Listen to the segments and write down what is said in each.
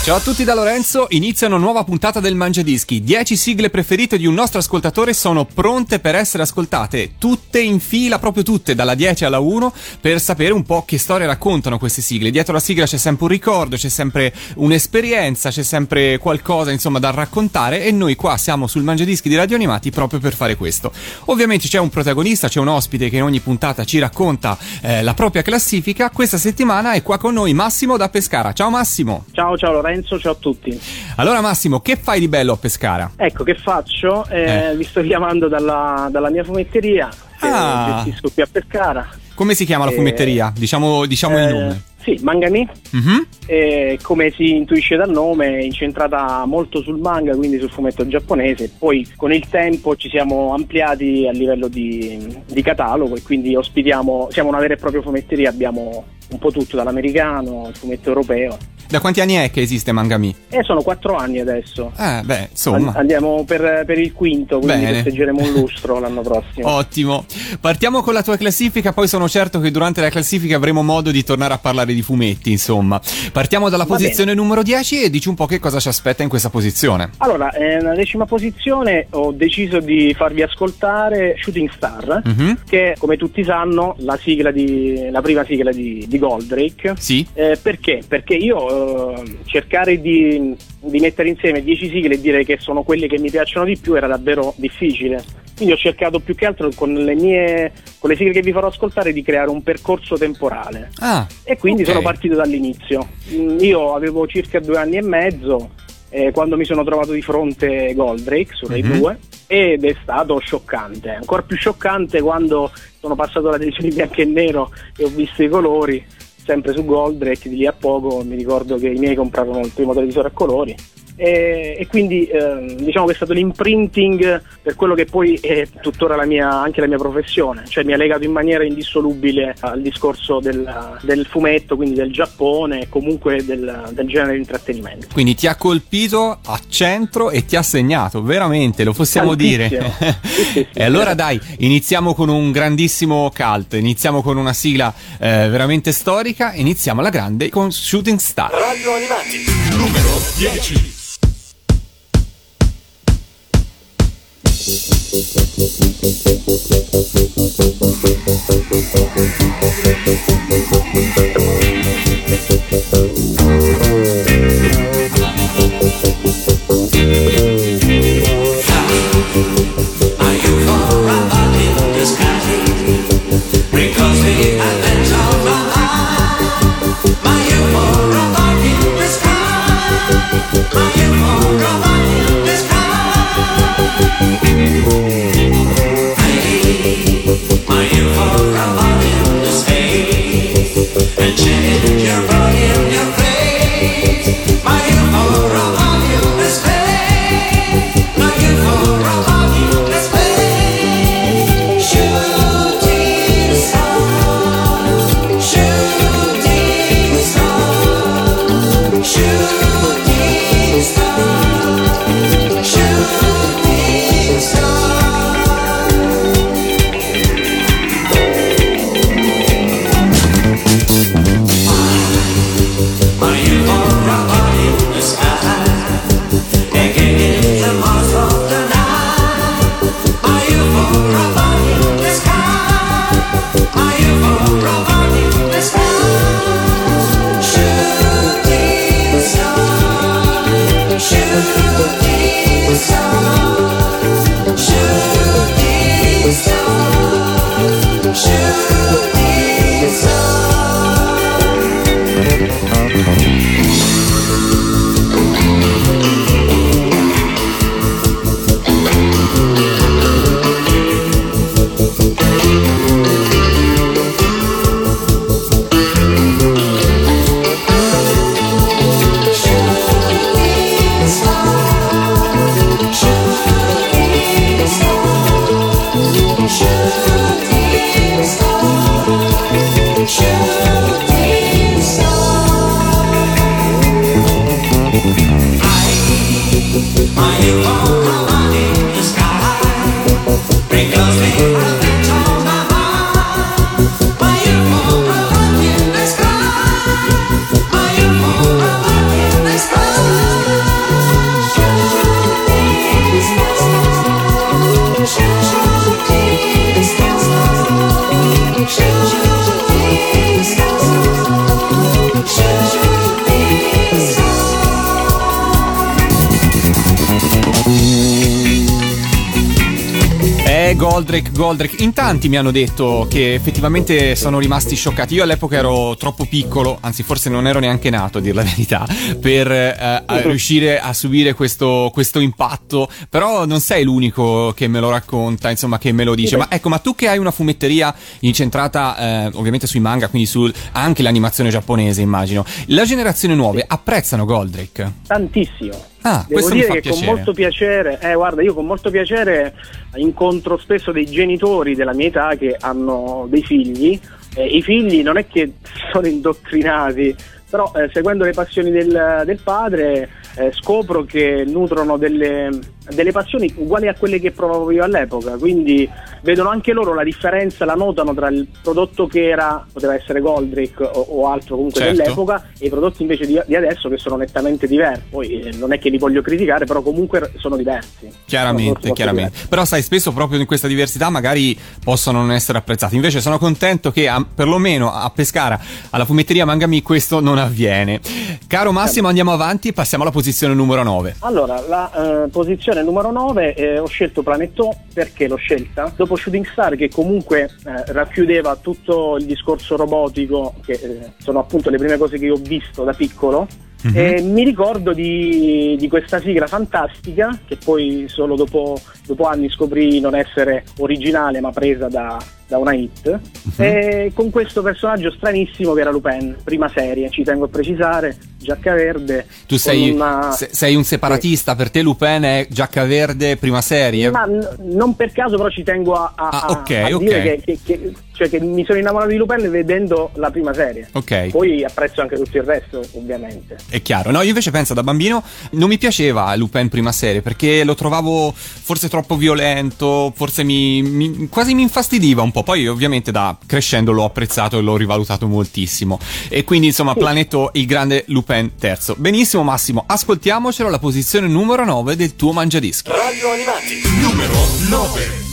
Ciao a tutti da Lorenzo, inizia una nuova puntata del Mangiadischi. 10 sigle preferite di un nostro ascoltatore sono pronte per essere ascoltate, tutte in fila, proprio tutte, dalla 10 alla 1, per sapere un po' che storie raccontano queste sigle. Dietro la sigla c'è sempre un ricordo, c'è sempre un'esperienza, c'è sempre qualcosa, insomma, da raccontare e noi qua siamo sul Mangiadischi di Radio Animati proprio per fare questo. Ovviamente c'è un protagonista, c'è un ospite che in ogni puntata ci racconta eh, la propria classifica. Questa settimana è qua con noi Massimo da Pescara. Ciao Massimo! Ciao, ciao Lorenzo. Lorenzo, ciao a tutti. Allora Massimo, che fai di bello a Pescara? Ecco, che faccio? Eh, eh. Vi sto chiamando dalla, dalla mia fumetteria, che ah. gestisco qui a Pescara. Come si chiama la fumetteria? Diciamo, diciamo eh, il nome. Sì, Mangami, uh-huh. eh, come si intuisce dal nome, è incentrata molto sul manga, quindi sul fumetto giapponese. Poi con il tempo ci siamo ampliati a livello di, di catalogo e quindi ospitiamo, siamo una vera e propria fumetteria, abbiamo un po' tutto, dall'americano al fumetto europeo. Da quanti anni è che esiste Mangami? Eh, sono quattro anni adesso. Eh, beh, insomma. Andiamo per, per il quinto, quindi Bene. festeggeremo un lustro l'anno prossimo. Ottimo. Partiamo con la tua classifica, poi sono certo che durante la classifica avremo modo di tornare a parlare di fumetti, insomma. Partiamo dalla Va posizione bene. numero 10 e dici un po' che cosa ci aspetta in questa posizione. Allora, eh, nella decima posizione ho deciso di farvi ascoltare Shooting Star, uh-huh. che come tutti sanno la, sigla di, la prima sigla di, di Goldrake. Sì. Eh, perché? Perché io Ehm, cercare di, di, mettere insieme 10 sigle e dire che sono quelle che mi piacciono di più era davvero difficile. Quindi ho cercato più che altro con le mie con le sigle che vi farò ascoltare di creare un percorso temporale. Ah, e quindi. Sono partito dall'inizio. Mm, io avevo circa due anni e mezzo eh, quando mi sono trovato di fronte Goldrake su Rai mm-hmm. 2 ed è stato scioccante, ancora più scioccante quando sono passato dalla televisione bianco e nero e ho visto i colori sempre su Goldrake di lì a poco mi ricordo che i miei comprarono il primo televisore a colori e, e quindi eh, diciamo che è stato l'imprinting per quello che poi è tuttora la mia, anche la mia professione, cioè mi ha legato in maniera indissolubile al discorso del, del fumetto, quindi del Giappone e comunque del, del, genere di intrattenimento. Quindi ti ha colpito a centro e ti ha segnato, veramente, lo possiamo Tantissimo. dire. sì, sì, sì, e allora dai, iniziamo con un grandissimo cult, iniziamo con una sigla eh, veramente storica, iniziamo alla grande con Shooting Star. Radio Animati, numero 10. Thank you. Goldrake, Goldrake. In tanti mi hanno detto che effettivamente sono rimasti scioccati. Io all'epoca ero troppo piccolo, anzi forse non ero neanche nato a dire la verità, per eh, a riuscire a subire questo, questo, impatto. Però non sei l'unico che me lo racconta, insomma, che me lo dice. Ma ecco, ma tu che hai una fumetteria incentrata eh, ovviamente sui manga, quindi su anche l'animazione giapponese, immagino. La generazione nuove apprezzano Goldrake? Tantissimo. Ah, Devo dire che piacere. con molto piacere, eh, guarda, io con molto piacere incontro spesso dei genitori della mia età che hanno dei figli. Eh, I figli non è che sono indottrinati, però eh, seguendo le passioni del, del padre eh, scopro che nutrono delle, delle passioni uguali a quelle che provavo io all'epoca, quindi vedono anche loro la differenza, la notano tra il prodotto che era, poteva essere Goldrake o, o altro comunque certo. dell'epoca e i prodotti invece di, di, adesso che sono nettamente diversi. Poi eh, non è che li voglio criticare, però comunque sono diversi. Chiaramente, sono chiaramente. Diversi. Però sai, spesso proprio in questa diversità magari possono non essere apprezzati. Invece sono contento che a, perlomeno a Pescara, alla fumetteria Mangami, questo non avviene. Caro Massimo, andiamo avanti e passiamo alla posizione numero 9. Allora, la eh, posizione numero 9 eh, ho scelto Planetò perché l'ho scelta? Dopo Shooting Star che comunque eh, racchiudeva tutto il discorso robotico, che eh, sono appunto le prime cose che io ho visto da piccolo, mm-hmm. mi ricordo di, di, questa sigla fantastica che poi solo dopo, dopo anni scoprì non essere originale ma presa da, da una hit uh-huh. e con questo personaggio stranissimo che era Lupin, prima serie, ci tengo a precisare, giacca verde. Tu sei, una... sei un separatista, sì. per te Lupin è giacca verde, prima serie? Ma n- non per caso però ci tengo a, a, ah, okay, a okay. dire che, che, che, cioè che, mi sono innamorato di Lupin vedendo la prima serie. Ok. Poi apprezzo anche tutto il resto, ovviamente. È chiaro. No, io invece penso da bambino non mi piaceva Lupin prima serie perché lo trovavo forse troppo violento, forse mi, mi quasi mi infastidiva un po' poi ovviamente da crescendo l'ho apprezzato e l'ho rivalutato moltissimo. E quindi insomma sì. Planeto il grande Lupin terzo. Benissimo Massimo, ascoltiamocelo alla posizione numero 9 del tuo mangiadischi. Radio Animati numero 9.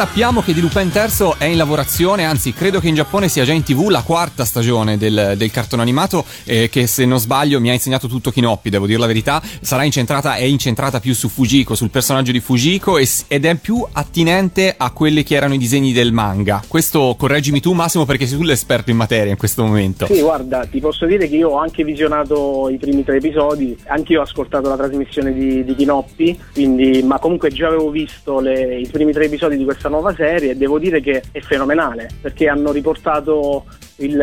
Sappiamo che di Lupin III è in lavorazione, anzi credo che in Giappone sia già in tv la quarta stagione del, del cartone animato eh, che se non sbaglio mi ha insegnato tutto Kinoppi, devo dire la verità, sarà incentrata, è incentrata più su Fujiko, sul personaggio di Fujiko ed è più attinente a quelli che erano i disegni del manga. Questo correggimi tu Massimo perché sei tu l'esperto in materia in questo momento. Sì, guarda, ti posso dire che io ho anche visionato i primi tre episodi, anche io ho ascoltato la trasmissione di, di Kinoppi, quindi, ma comunque già avevo visto le, i primi tre episodi di questa nuova serie e devo dire che è fenomenale perché hanno riportato il,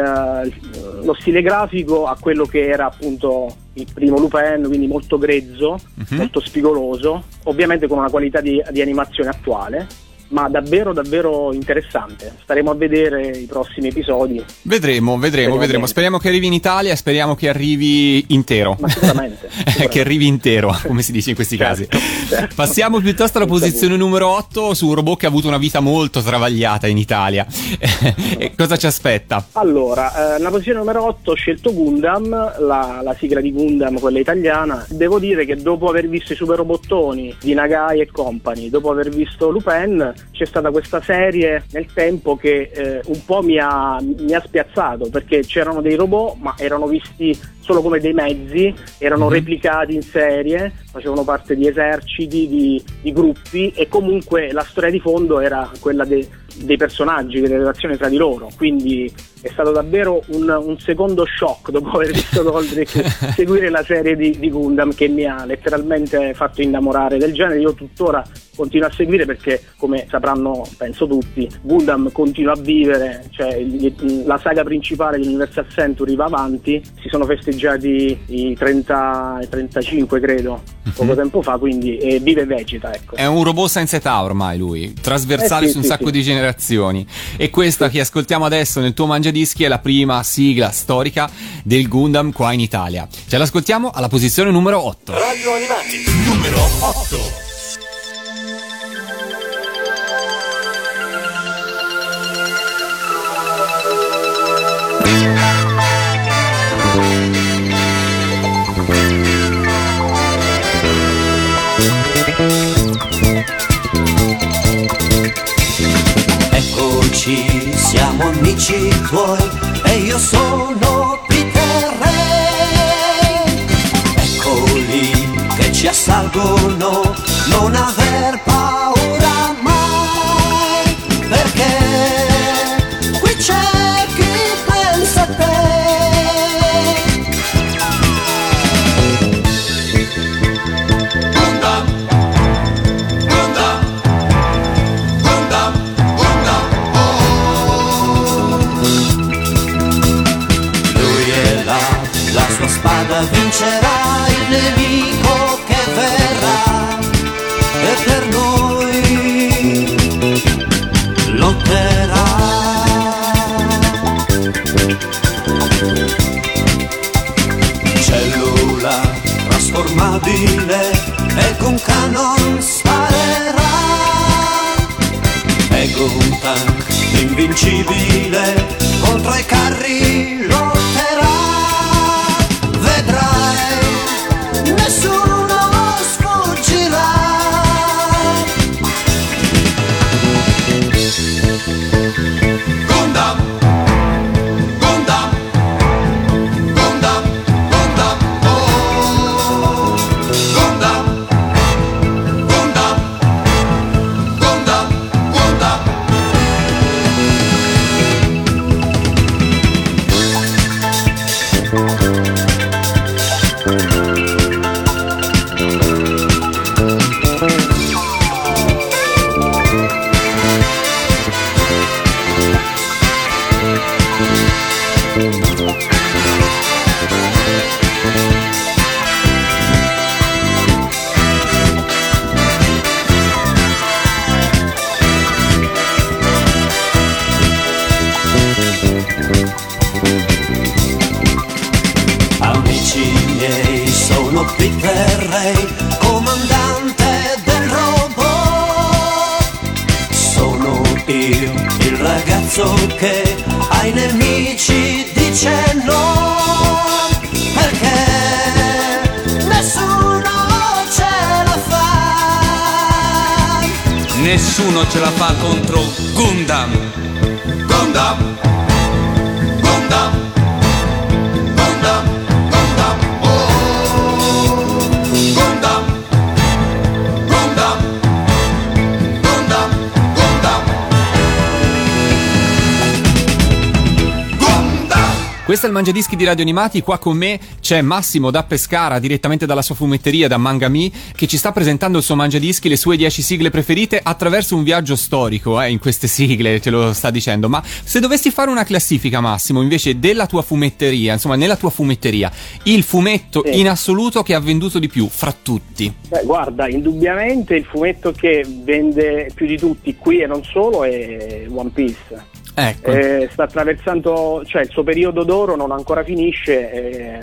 lo stile grafico a quello che era appunto il primo Lupin, quindi molto grezzo, uh-huh. molto spigoloso, ovviamente con una qualità di, di animazione attuale ma davvero davvero interessante. Staremo a vedere i prossimi episodi. Vedremo, vedremo, vedremo. Speriamo che arrivi in Italia, speriamo che arrivi intero. Ma sicuramente. sicuramente. che arrivi intero, come si dice in questi certo, casi. Certo. Passiamo piuttosto alla posizione numero 8 su un robot che ha avuto una vita molto travagliata in Italia. cosa ci aspetta? Allora, eh, nella posizione numero 8 ho scelto Gundam, la, la sigla di Gundam, quella italiana. Devo dire che dopo aver visto i super robottoni di Nagai e company, dopo aver visto Lupin, c'è stata questa serie nel tempo che eh, un po' mi ha, mi ha, spiazzato perché c'erano dei robot ma erano visti solo come dei mezzi, erano mm-hmm. replicati in serie, facevano parte di eserciti, di, di, gruppi e comunque la storia di fondo era quella de, dei personaggi, delle relazioni tra di loro, quindi è stato davvero un, un secondo shock dopo aver visto Goldrick seguire la serie di, di Gundam che mi ha letteralmente fatto innamorare del genere, io tuttora continuo a seguire perché come sapranno penso tutti Gundam continua a vivere cioè la saga principale di Universal Century va avanti si sono festeggiati i 30 e 35 credo uh-huh. poco tempo fa quindi eh, vive e vegeta ecco. è un robot senza età ormai lui trasversale eh sì, su un sì, sacco sì. di generazioni e questa che ascoltiamo adesso nel tuo mangiadischi è la prima sigla storica del Gundam qua in Italia. Ce l'ascoltiamo alla posizione numero 8 Radio Animati. Numero 8 Eccoci, siamo amici tuoi e io sono Peter Ray. Eccoli che ci assalgono, non aver paura TV. dice no, perché nessuno ce la fa. Nessuno ce la fa contro Gundam. Gundam. Questo è il Mangiadischi di Radio Animati, qua con me c'è Massimo da Pescara, direttamente dalla sua fumetteria, da Mangami, che ci sta presentando il suo Mangiadischi, le sue 10 sigle preferite attraverso un viaggio storico, eh, in queste sigle, te lo sta dicendo. Ma se dovessi fare una classifica, Massimo, invece della tua fumetteria, insomma, nella tua fumetteria, il fumetto Sì. in assoluto che ha venduto di più, fra tutti. Beh, guarda, indubbiamente il fumetto che vende più di tutti qui e non solo è One Piece. Ecco. Eh, sta attraversando, cioè il suo periodo d'oro non ancora finisce, eh,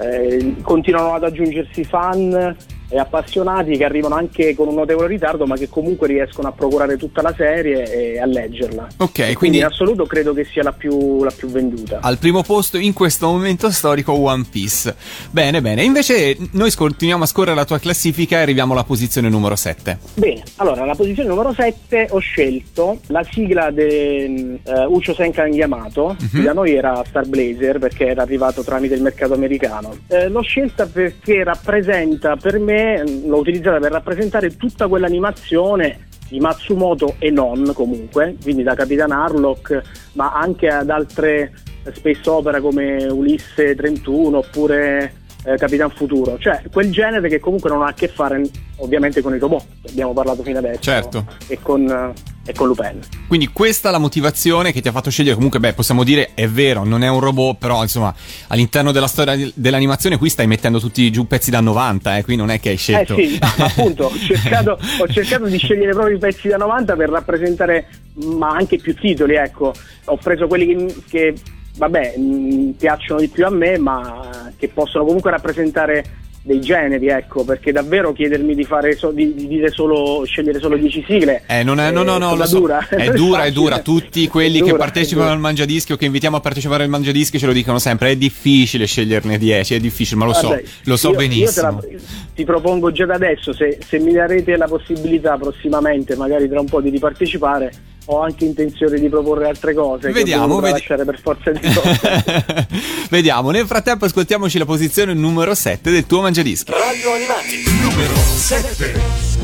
eh, continuano ad aggiungersi fan e appassionati che arrivano anche con un notevole ritardo ma che comunque riescono a procurare tutta la serie e a leggerla. Ok, E quindi- in assoluto credo che sia la più, la più venduta. Al primo posto in questo momento storico One Piece. Bene, bene. Invece noi continuiamo a scorrere la tua classifica e arriviamo alla posizione numero 7. Bene, allora alla posizione numero 7 ho scelto la sigla di Ucho Senkan Yamato, che da noi era Star Blazer perché era arrivato tramite il mercato americano. Eh, l'ho scelta perché rappresenta per me, l'ho utilizzata per rappresentare tutta quell'animazione di Matsumoto e non comunque, quindi da Capitan Harlock, ma anche ad altre space opera come Ulisse 31 oppure eh, Capitan Futuro, cioè quel genere che comunque non ha a che fare ovviamente con i robot, abbiamo parlato fino adesso, Certo. e con, eh, e con Lupin. Quindi questa è la motivazione che ti ha fatto scegliere. Comunque, beh, possiamo dire è vero, non è un robot, però insomma, all'interno della storia dell'animazione qui stai mettendo tutti giù pezzi da 90, eh, qui non è che hai Eh scelto. sì, ma appunto ho cercato, ho cercato di scegliere proprio i pezzi da 90 per rappresentare, ma anche più titoli, ecco. Ho preso quelli che, che, vabbè, mh, piacciono di più a me, ma che possono comunque rappresentare dei generi, ecco, perché davvero chiedermi di fare so- di, di dire solo scegliere solo 10 sigle Eh, non è, no, no, no, cosa lo so. dura. È dura, è dura. Tutti quelli È che dura, partecipano al dura. Mangiadischi o che invitiamo a partecipare al Mangiadischi ce lo dicono sempre. È difficile sceglierne 10, è difficile, ma lo so, Vabbè, lo so io- benissimo. Io la- ti propongo già da adesso, se, se mi darete la possibilità prossimamente, magari tra un po' di ripartecipare, ho anche intenzione di proporre altre cose. Vediamo, vedi- lasciare per forza di. Vediamo. Nel frattempo, ascoltiamoci la posizione numero 7 del tuo Mangiadischi. Radio Animati numero 7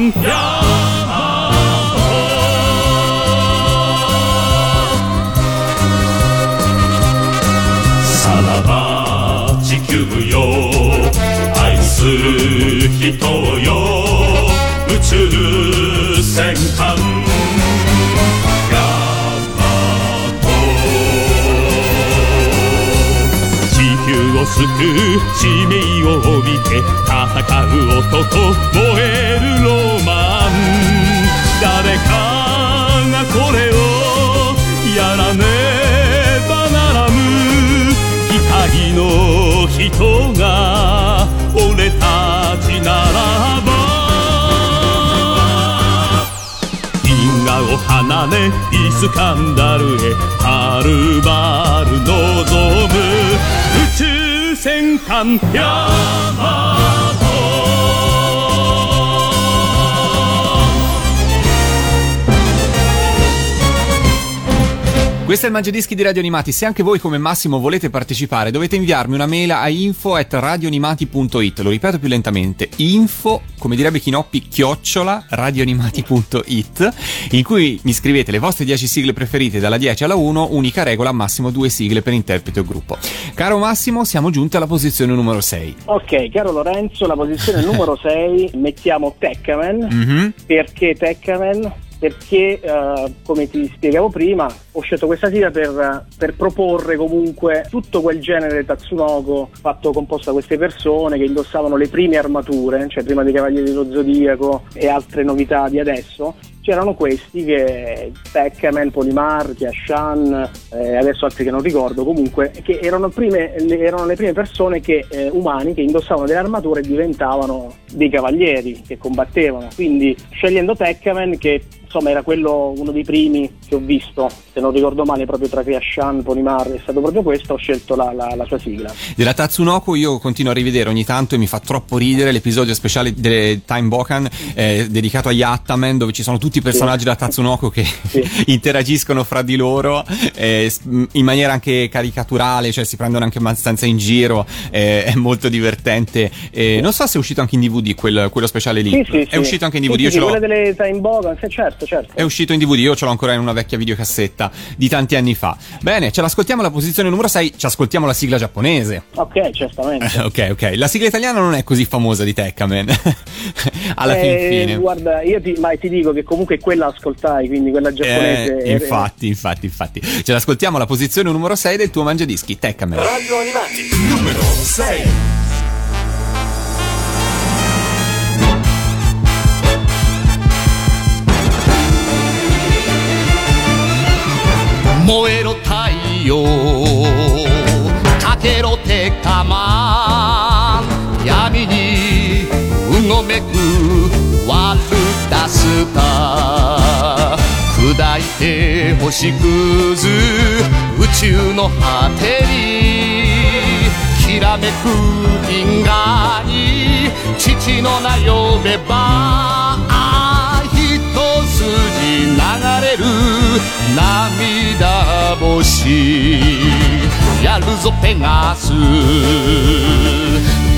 戦艦ヤマトさらば地球よ愛する人よ宇宙戦艦。地球を救う使命を帯びて戦う男燃えるロマン誰かがこれをやらねばならぬ。光の人が俺たちならば。銀河を離れイスカンダルへはるばる望む。宇宙戦艦ヤマト。Questo è il Mangiadischi di Radio Animati. Se anche voi come Massimo volete partecipare, dovete inviarmi una mail a info at radioanimati.it. Lo ripeto più lentamente. Info, come direbbe Chinoppi, chiocciola radioanimati.it in cui mi scrivete le vostre 10 sigle preferite dalla 10 alla 1, unica regola, massimo due sigle per interprete o gruppo. Caro Massimo, siamo giunti alla posizione numero 6. Ok, caro Lorenzo, la posizione numero 6 mettiamo Tekkaman. Mhm. Perché Tekkaman? Perché, eh, come ti spiegavo prima, ho scelto questa sigla per, per proporre comunque tutto quel genere Tatsunoko fatto composto da queste persone che indossavano le prime armature, cioè prima dei Cavalieri dello Zodiaco e altre novità di adesso. C'erano questi che Tekkaman, Polimarchi, eh, adesso altri che non ricordo, comunque, che erano, prime- erano le prime persone che, eh, umani che indossavano delle armature e diventavano dei cavalieri che combattevano. Quindi scegliendo Tekkaman, che insomma era quello uno dei primi che ho visto, se non ricordo male, proprio tra Kriashan, Polimar, è stato proprio questo, ho scelto la, la- la sua sigla. Della Tatsunoko io continuo a rivedere ogni tanto e mi fa troppo ridere l'episodio speciale delle Time Bokan eh, dedicato agli Ataman dove ci sono tutti i personaggi da Tatsunoko che interagiscono fra di loro eh, in maniera anche caricaturale, cioè si prendono anche abbastanza in giro, eh, è molto divertente. Eh, non so se è uscito anche in DVD quel- quello speciale lì. Sì, sì, è sì. uscito anche in Sì, DVD, sì, io sì, ce l'ho. quella delle Time Bogan, sì, certo, certo. È uscito in DVD, io ce l'ho ancora in una vecchia videocassetta di tanti anni fa. Bene, ce l'ascoltiamo alla posizione numero 6, ci ascoltiamo la sigla giapponese. Ok, certamente. ok, ok. La sigla italiana non è così famosa di Tekkaman. alla fin Eh, fine. Guarda, io ti, ma ti dico che comunque quella ascoltai, quindi quella giapponese. Eh, era- infatti, infatti, infatti. Ce l'ascoltiamo alla posizione numero 6 del tuo mangiadischi, Tekkaman. Radio Animati numero 6燃えろ太陽かけろ鉄火マン闇にうごめくワルダスタ砕いて星屑宇宙の果てに。きらめく銀河に父の名呼べば。れる涙星。やるぞペガス。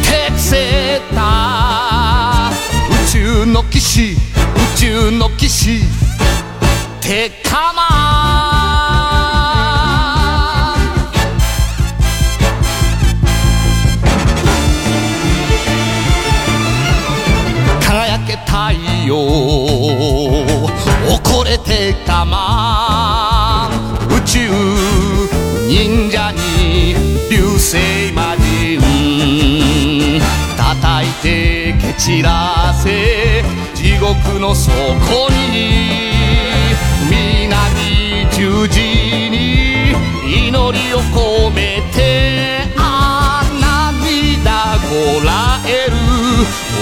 テクセータ宇宙の騎士宇宙の騎士。テカ怒れてたま宇宙忍者に流星魔人叩いて蹴散らせ地獄の底に南十字に祈りを込め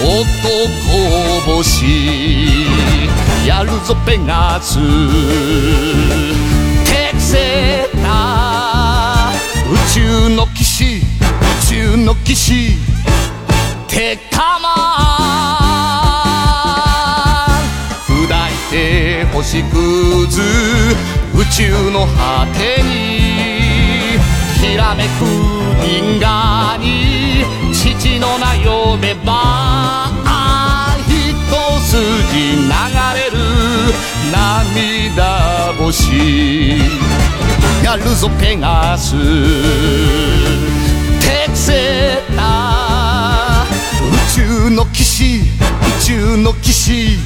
男星やるぞペガス。テクセータ宇宙の騎士宇宙の騎士。テカマン砕いて星屑宇宙の果てにきらめく銀河に。父の名呼べば一筋流れる涙星。やるぞペガス。適正な宇宙の騎士宇宙の騎士。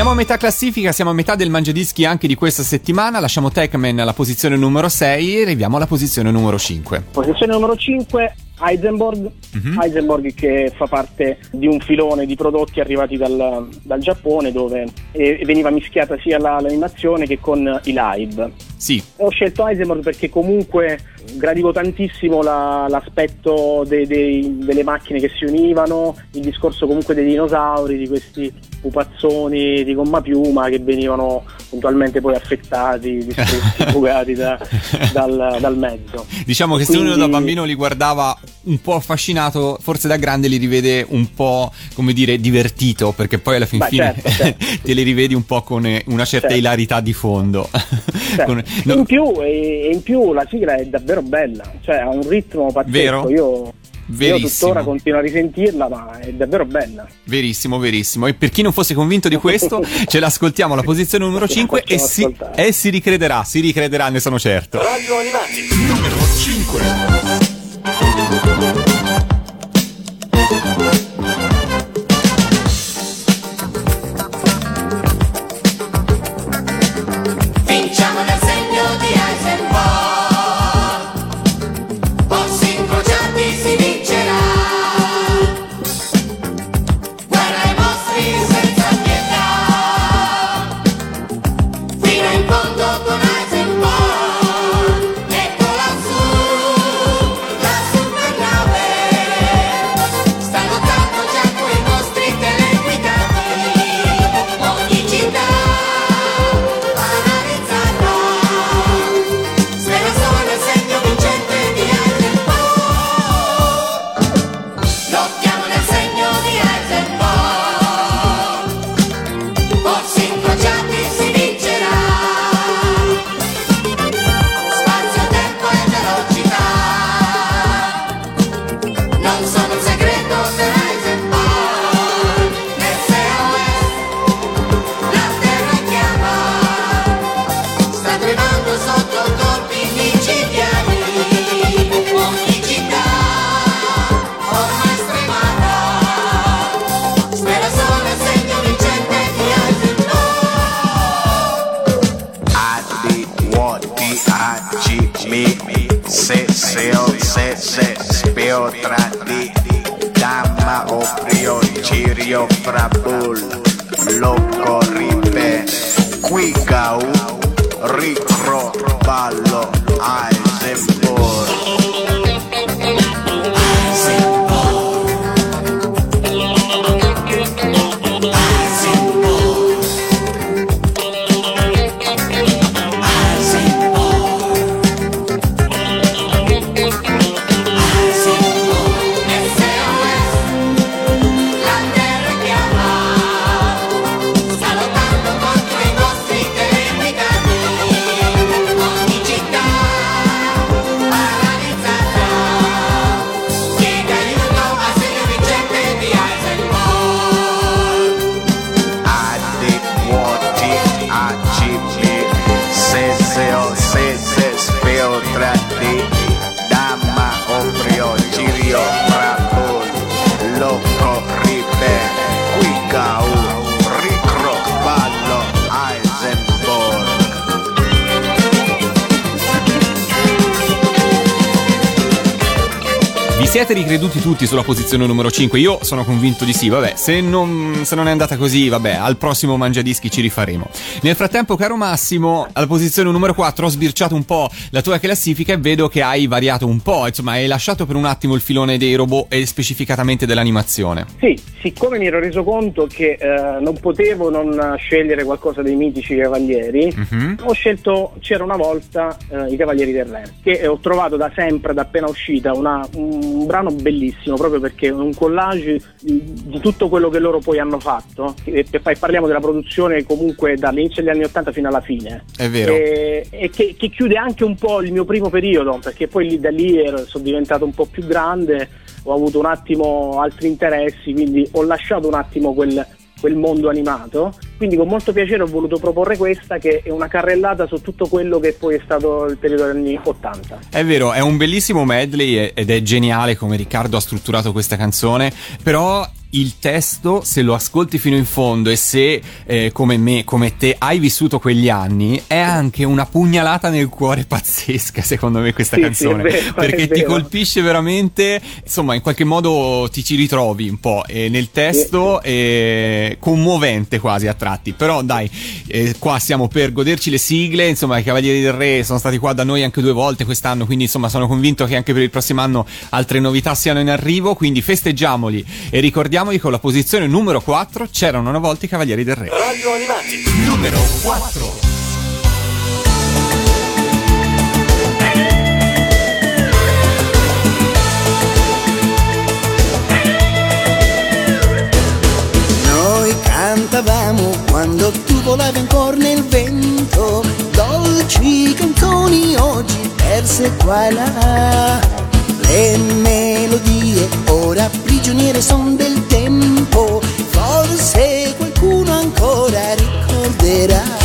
Siamo a metà classifica, siamo a metà del mangiadischi anche di questa settimana. Lasciamo Tekman alla posizione numero 6 e arriviamo alla posizione numero 5. Posizione numero 5, Heisenberg. Heisenberg che fa parte di un filone di prodotti arrivati dal, dal Giappone dove eh, veniva mischiata sia la- l'animazione che con i live. Sì, Ho scelto Heisenberg perché comunque gradivo tantissimo la- l'aspetto dei- dei- delle macchine che si univano, il discorso comunque dei dinosauri, di questi pupazzoni di gomma piuma che venivano puntualmente poi affettati, distrutti, fugati da- dal, dal mezzo. Diciamo che se Quindi- uno da bambino li guardava un po' affascinato, forse da grande li rivede un po', come dire, divertito, perché poi alla fin Beh, fine certo, certo. te li rivedi un po' con eh, una certa Certo. ilarità di fondo. Cioè, Con- no, in, più, in più la sigla è davvero bella, cioè ha un ritmo pazzesco. Vero? Io, io Verissimo. tuttora continuo a risentirla, ma è davvero bella. Verissimo, verissimo. E per chi non fosse convinto di questo, ce l'ascoltiamo alla posizione numero 5 e si, e si ricrederà, si ricrederà, ne sono certo. Radio Animati, numero 5. Ricreduti tutti sulla posizione numero 5? Io sono convinto di sì, vabbè, se non, se non è andata così, vabbè, al prossimo Mangiadischi ci rifaremo. Nel frattempo, caro Massimo, alla posizione numero 4 ho sbirciato un po' la tua classifica e vedo che hai variato un po', insomma, hai lasciato per un attimo il filone dei robot e specificatamente dell'animazione. Sì, siccome mi ero reso conto che eh, non potevo non scegliere qualcosa dei mitici cavalieri, Mhm. ho scelto C'era una volta eh, i Cavalieri del Re, che ho trovato da sempre, da appena uscita, una- un brano bellissimo, proprio perché è un collage di, tutto quello che loro poi hanno fatto. E, parliamo della produzione comunque dall'inizio degli anni 80 fino alla fine. È vero. E, e che, che chiude anche un po' il mio primo periodo, perché poi lì, da lì ero- sono diventato un po' più grande, ho avuto un attimo altri interessi, quindi ho lasciato un attimo quel, quel mondo animato. Quindi con molto piacere ho voluto proporre questa che è una carrellata su tutto quello che poi è stato il periodo degli anni 80. È vero, è un bellissimo medley ed è geniale come Riccardo ha strutturato questa canzone, però il testo, se lo ascolti fino in fondo e se eh, come me, come te, hai vissuto quegli anni, è anche una pugnalata nel cuore pazzesca, secondo me, questa Sì, sì, canzone. è vero, perché ti colpisce veramente, insomma, in qualche modo ti ci ritrovi un po' e nel testo è commovente quasi a tratti. Però dai, eh, qua siamo per goderci le sigle, insomma, i Cavalieri del Re sono stati qua da noi anche due volte quest'anno, quindi insomma sono convinto che anche per il prossimo anno altre novità siano in arrivo, quindi festeggiamoli e ricordiamo ricordiamo che con la posizione numero 4 c'erano una volta i Cavalieri del Re. Radio Animati, numero 4. Noi cantavamo quando tu volavi ancora nel vento, dolci canzoni oggi perse qua e là. Le melodie ora prigioniere son del forse qualcuno ancora ricorderà.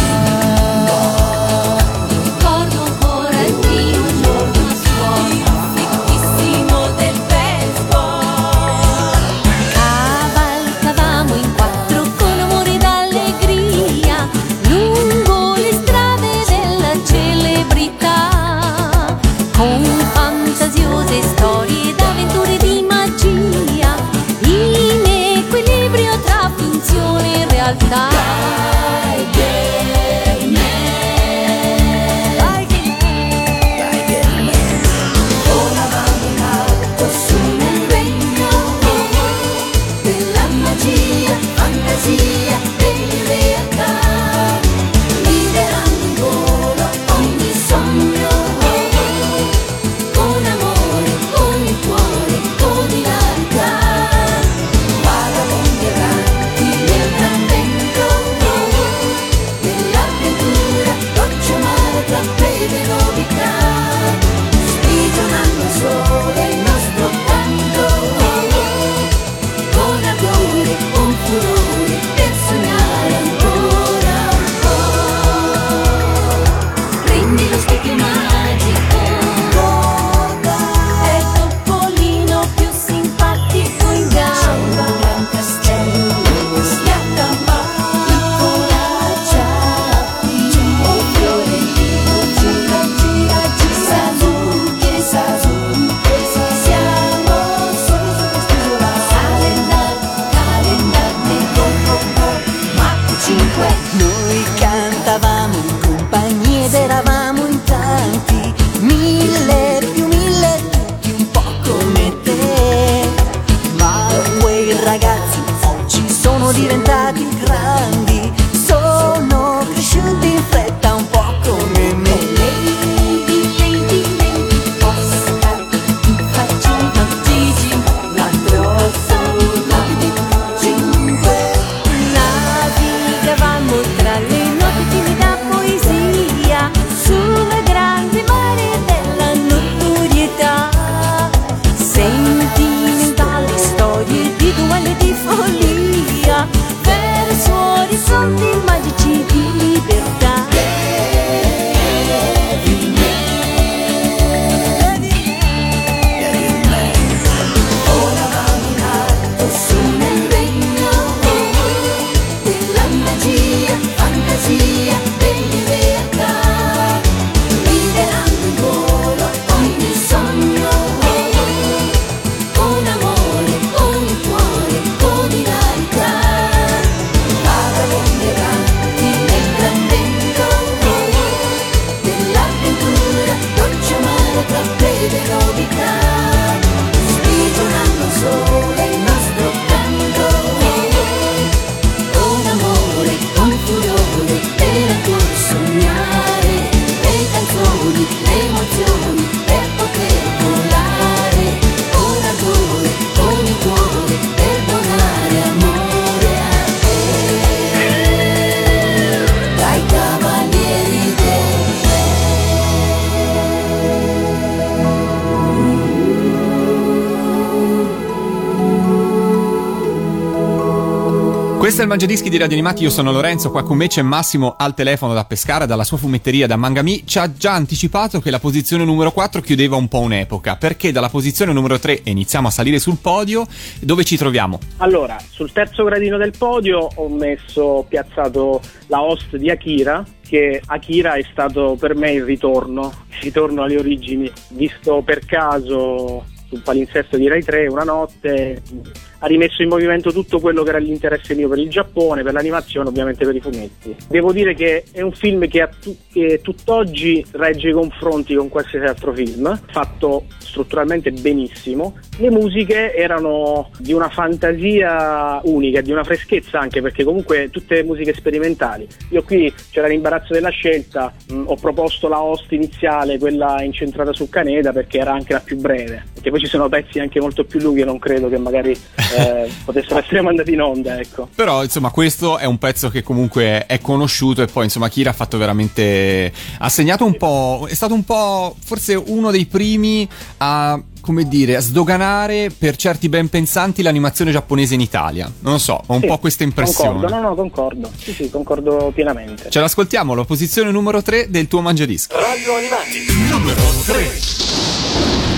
Questo è il Mangiadischi di Radio Animati, io sono Lorenzo, qua con me c'è Massimo al telefono da Pescara, dalla sua fumetteria da Mangami, ci ha già anticipato che la posizione numero 4 chiudeva un po' un'epoca, perché dalla posizione numero 3 e iniziamo a salire sul podio, dove ci troviamo? Allora, sul terzo gradino del podio ho messo, ho piazzato la host di Akira, che Akira è stato per me il ritorno, il ritorno alle origini, visto per caso sul palinsesto di Rai 3 una notte ha rimesso in movimento tutto quello che era l'interesse mio per il Giappone, per l'animazione, ovviamente per i fumetti. Devo dire che è un film che, tu- che tutt'oggi regge i confronti con qualsiasi altro film, fatto strutturalmente benissimo. Le musiche erano di una fantasia unica, di una freschezza anche perché comunque tutte musiche sperimentali. Io qui c'era l'imbarazzo della scelta, mh, ho proposto la host iniziale, quella incentrata su Caneda perché era anche la più breve, perché poi ci sono pezzi anche molto più lunghi non credo che magari eh, potessero essere mandati in onda, ecco. Però, insomma, questo è un pezzo che comunque è conosciuto e poi, insomma, Kira ha fatto veramente. ha segnato un po'. è stato un po' forse uno dei primi a. come dire, a sdoganare per certi ben pensanti l'animazione giapponese in Italia. Non lo so, ho un Sì, po' questa impressione. Concordo, no, no, concordo. Sì, sì, concordo pienamente. Ce l'ascoltiamo, la posizione numero 3 del tuo mangiadisco. Radio Animati, numero 3.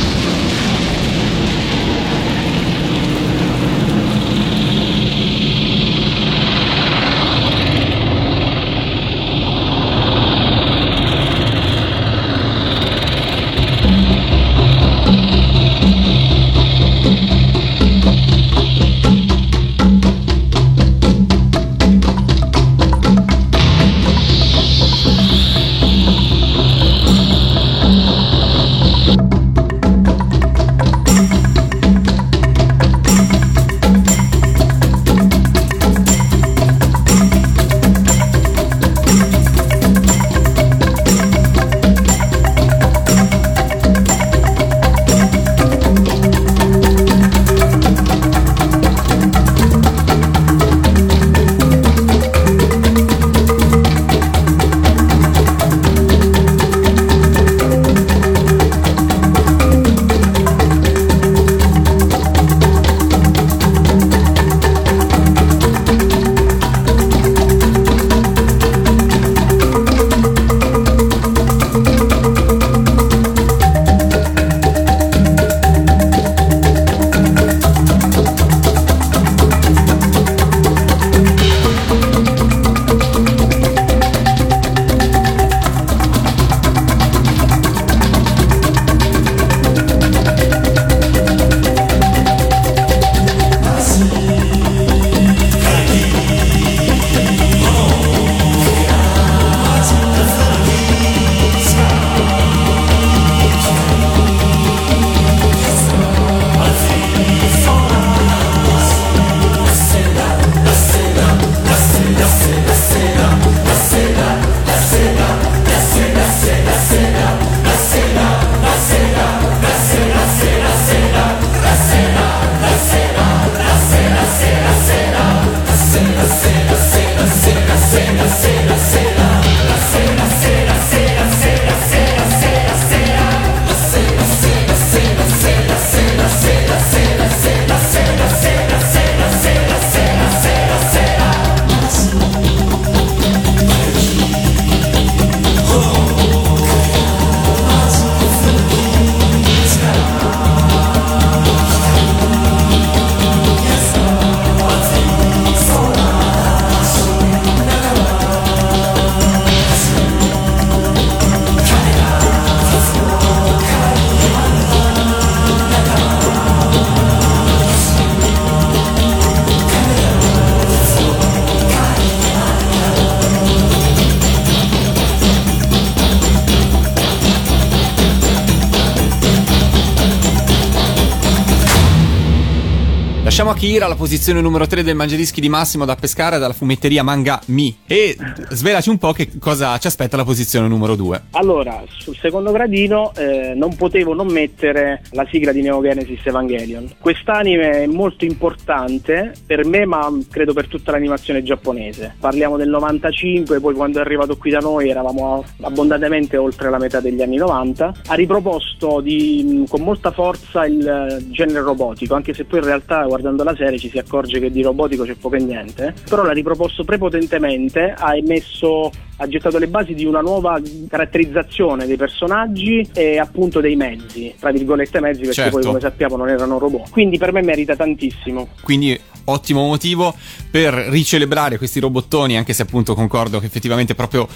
Akira alla posizione numero 3 del mangiadischi di Massimo da pescare dalla fumetteria Manga Mi. E svelaci un po' che cosa ci aspetta alla posizione numero 2. Allora, sul secondo gradino eh, non potevo non mettere la sigla di Neo Genesis Evangelion. Quest'anime è molto importante per me, ma credo per tutta l'animazione giapponese. Parliamo del 95, poi quando è arrivato qui da noi eravamo abbondantemente oltre la metà degli anni 90. Ha riproposto di- con molta forza il eh, genere robotico, anche se poi in realtà guardando la serie ci si accorge che di robotico c'è poco e niente. Però l'ha riproposto prepotentemente, ha emesso ha gettato le basi di una nuova caratterizzazione dei personaggi e appunto dei mezzi, tra virgolette mezzi, perché Certo. poi come sappiamo non erano robot. Quindi per me merita tantissimo. Quindi ottimo motivo per ricelebrare questi robottoni, anche se appunto concordo che effettivamente proprio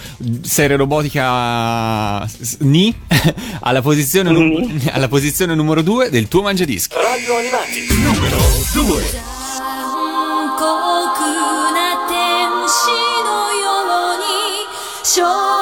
serie robotica ni alla posizione, nu- alla posizione numero 2 del tuo mangiadischi. Radio Animati. Numero 2少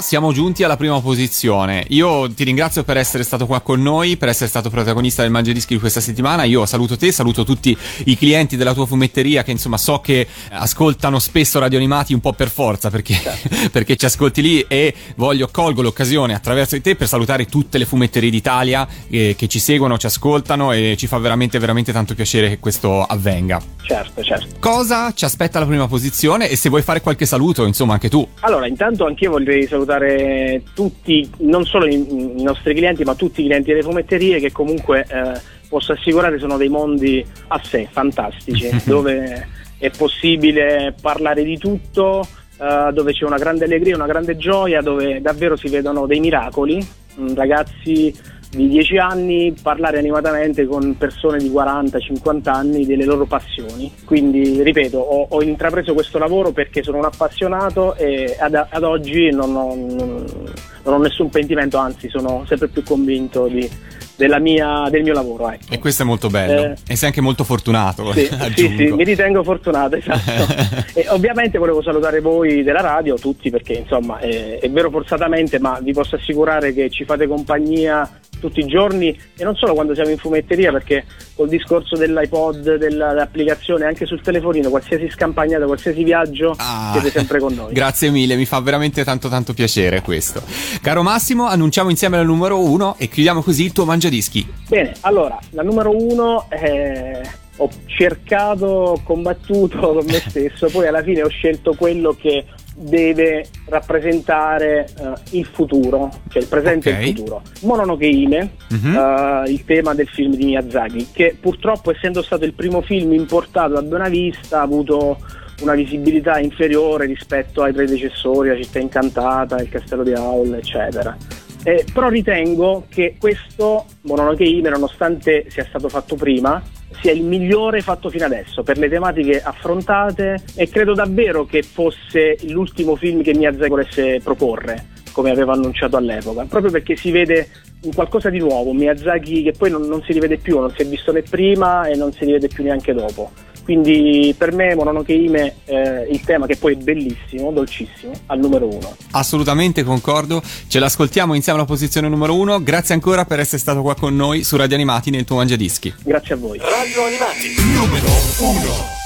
Siamo giunti alla prima posizione. Io ti ringrazio per essere stato qua con noi, per essere stato protagonista del Mangiadischi di questa settimana. Io saluto te, saluto tutti i clienti della tua fumetteria che insomma so che ascoltano spesso Radio Animati un po' per forza perché, perché ci ascolti lì e voglio colgo l'occasione attraverso di te per salutare tutte le fumetterie d'Italia eh, che ci seguono, ci ascoltano e ci fa veramente veramente tanto piacere che questo avvenga. Certo, certo. Cosa ci aspetta alla prima posizione e se vuoi fare qualche saluto, insomma anche tu. Allora, intanto anch'io vorrei salutare tutti, non solo i, i nostri clienti, ma tutti i clienti delle fumetterie che comunque eh, posso assicurare sono dei mondi a sé, fantastici, dove è possibile parlare di tutto, eh, dove c'è una grande allegria, una grande gioia, dove davvero si vedono dei miracoli, mm, ragazzi di 10 anni parlare animatamente con persone di 40-50 anni delle loro passioni. Quindi, ripeto, ho, ho intrapreso questo lavoro perché sono un appassionato e ad, ad oggi non ho, non- non ho nessun pentimento, anzi sono sempre più convinto di, della mia- del mio lavoro. Ecco. E questo è molto bello. Eh. E sei anche molto fortunato, Sì, sì, sì, mi ritengo fortunato, esatto. e ovviamente volevo salutare voi della radio, tutti, perché insomma è, è vero forzatamente, ma vi posso assicurare che ci fate compagnia tutti i giorni e non solo quando siamo in fumetteria, perché col discorso dell'iPod, della- dell'applicazione, anche sul telefonino, qualsiasi scampagnata, qualsiasi viaggio, Ah. siete sempre con noi. Grazie mille, mi fa veramente tanto tanto piacere questo. Caro Massimo, annunciamo insieme la numero uno e chiudiamo così il tuo mangiadischi. Bene, allora, la numero uno eh, ho cercato, ho combattuto con me stesso, poi alla fine ho scelto quello che deve rappresentare eh, il futuro, cioè il presente Ok. e il futuro. Mononoke Hime, Mhm. eh, il tema del film di Miyazaki, che purtroppo essendo stato il primo film importato da Buona Vista ha avuto una visibilità inferiore rispetto ai predecessori, La città incantata, Il castello di Aul, eccetera. Eh, però ritengo che questo Mononoke Hime, nonostante sia stato fatto prima, sia il migliore fatto fino adesso per le tematiche affrontate e credo davvero che fosse l'ultimo film che Miyazaki volesse proporre come aveva annunciato all'epoca, proprio perché si vede un qualcosa di nuovo, Miyazaki che poi non, non si rivede più, non si è visto né prima e non si rivede più neanche dopo. Quindi per me Mononoke Hime, eh, il tema che poi è bellissimo, dolcissimo, al numero uno. Assolutamente concordo, ce l'ascoltiamo insieme alla posizione numero uno. Grazie ancora per essere stato qua con noi su Radio Animati nel tuo mangiadischi. Grazie a voi. Radio Animati, numero 1.「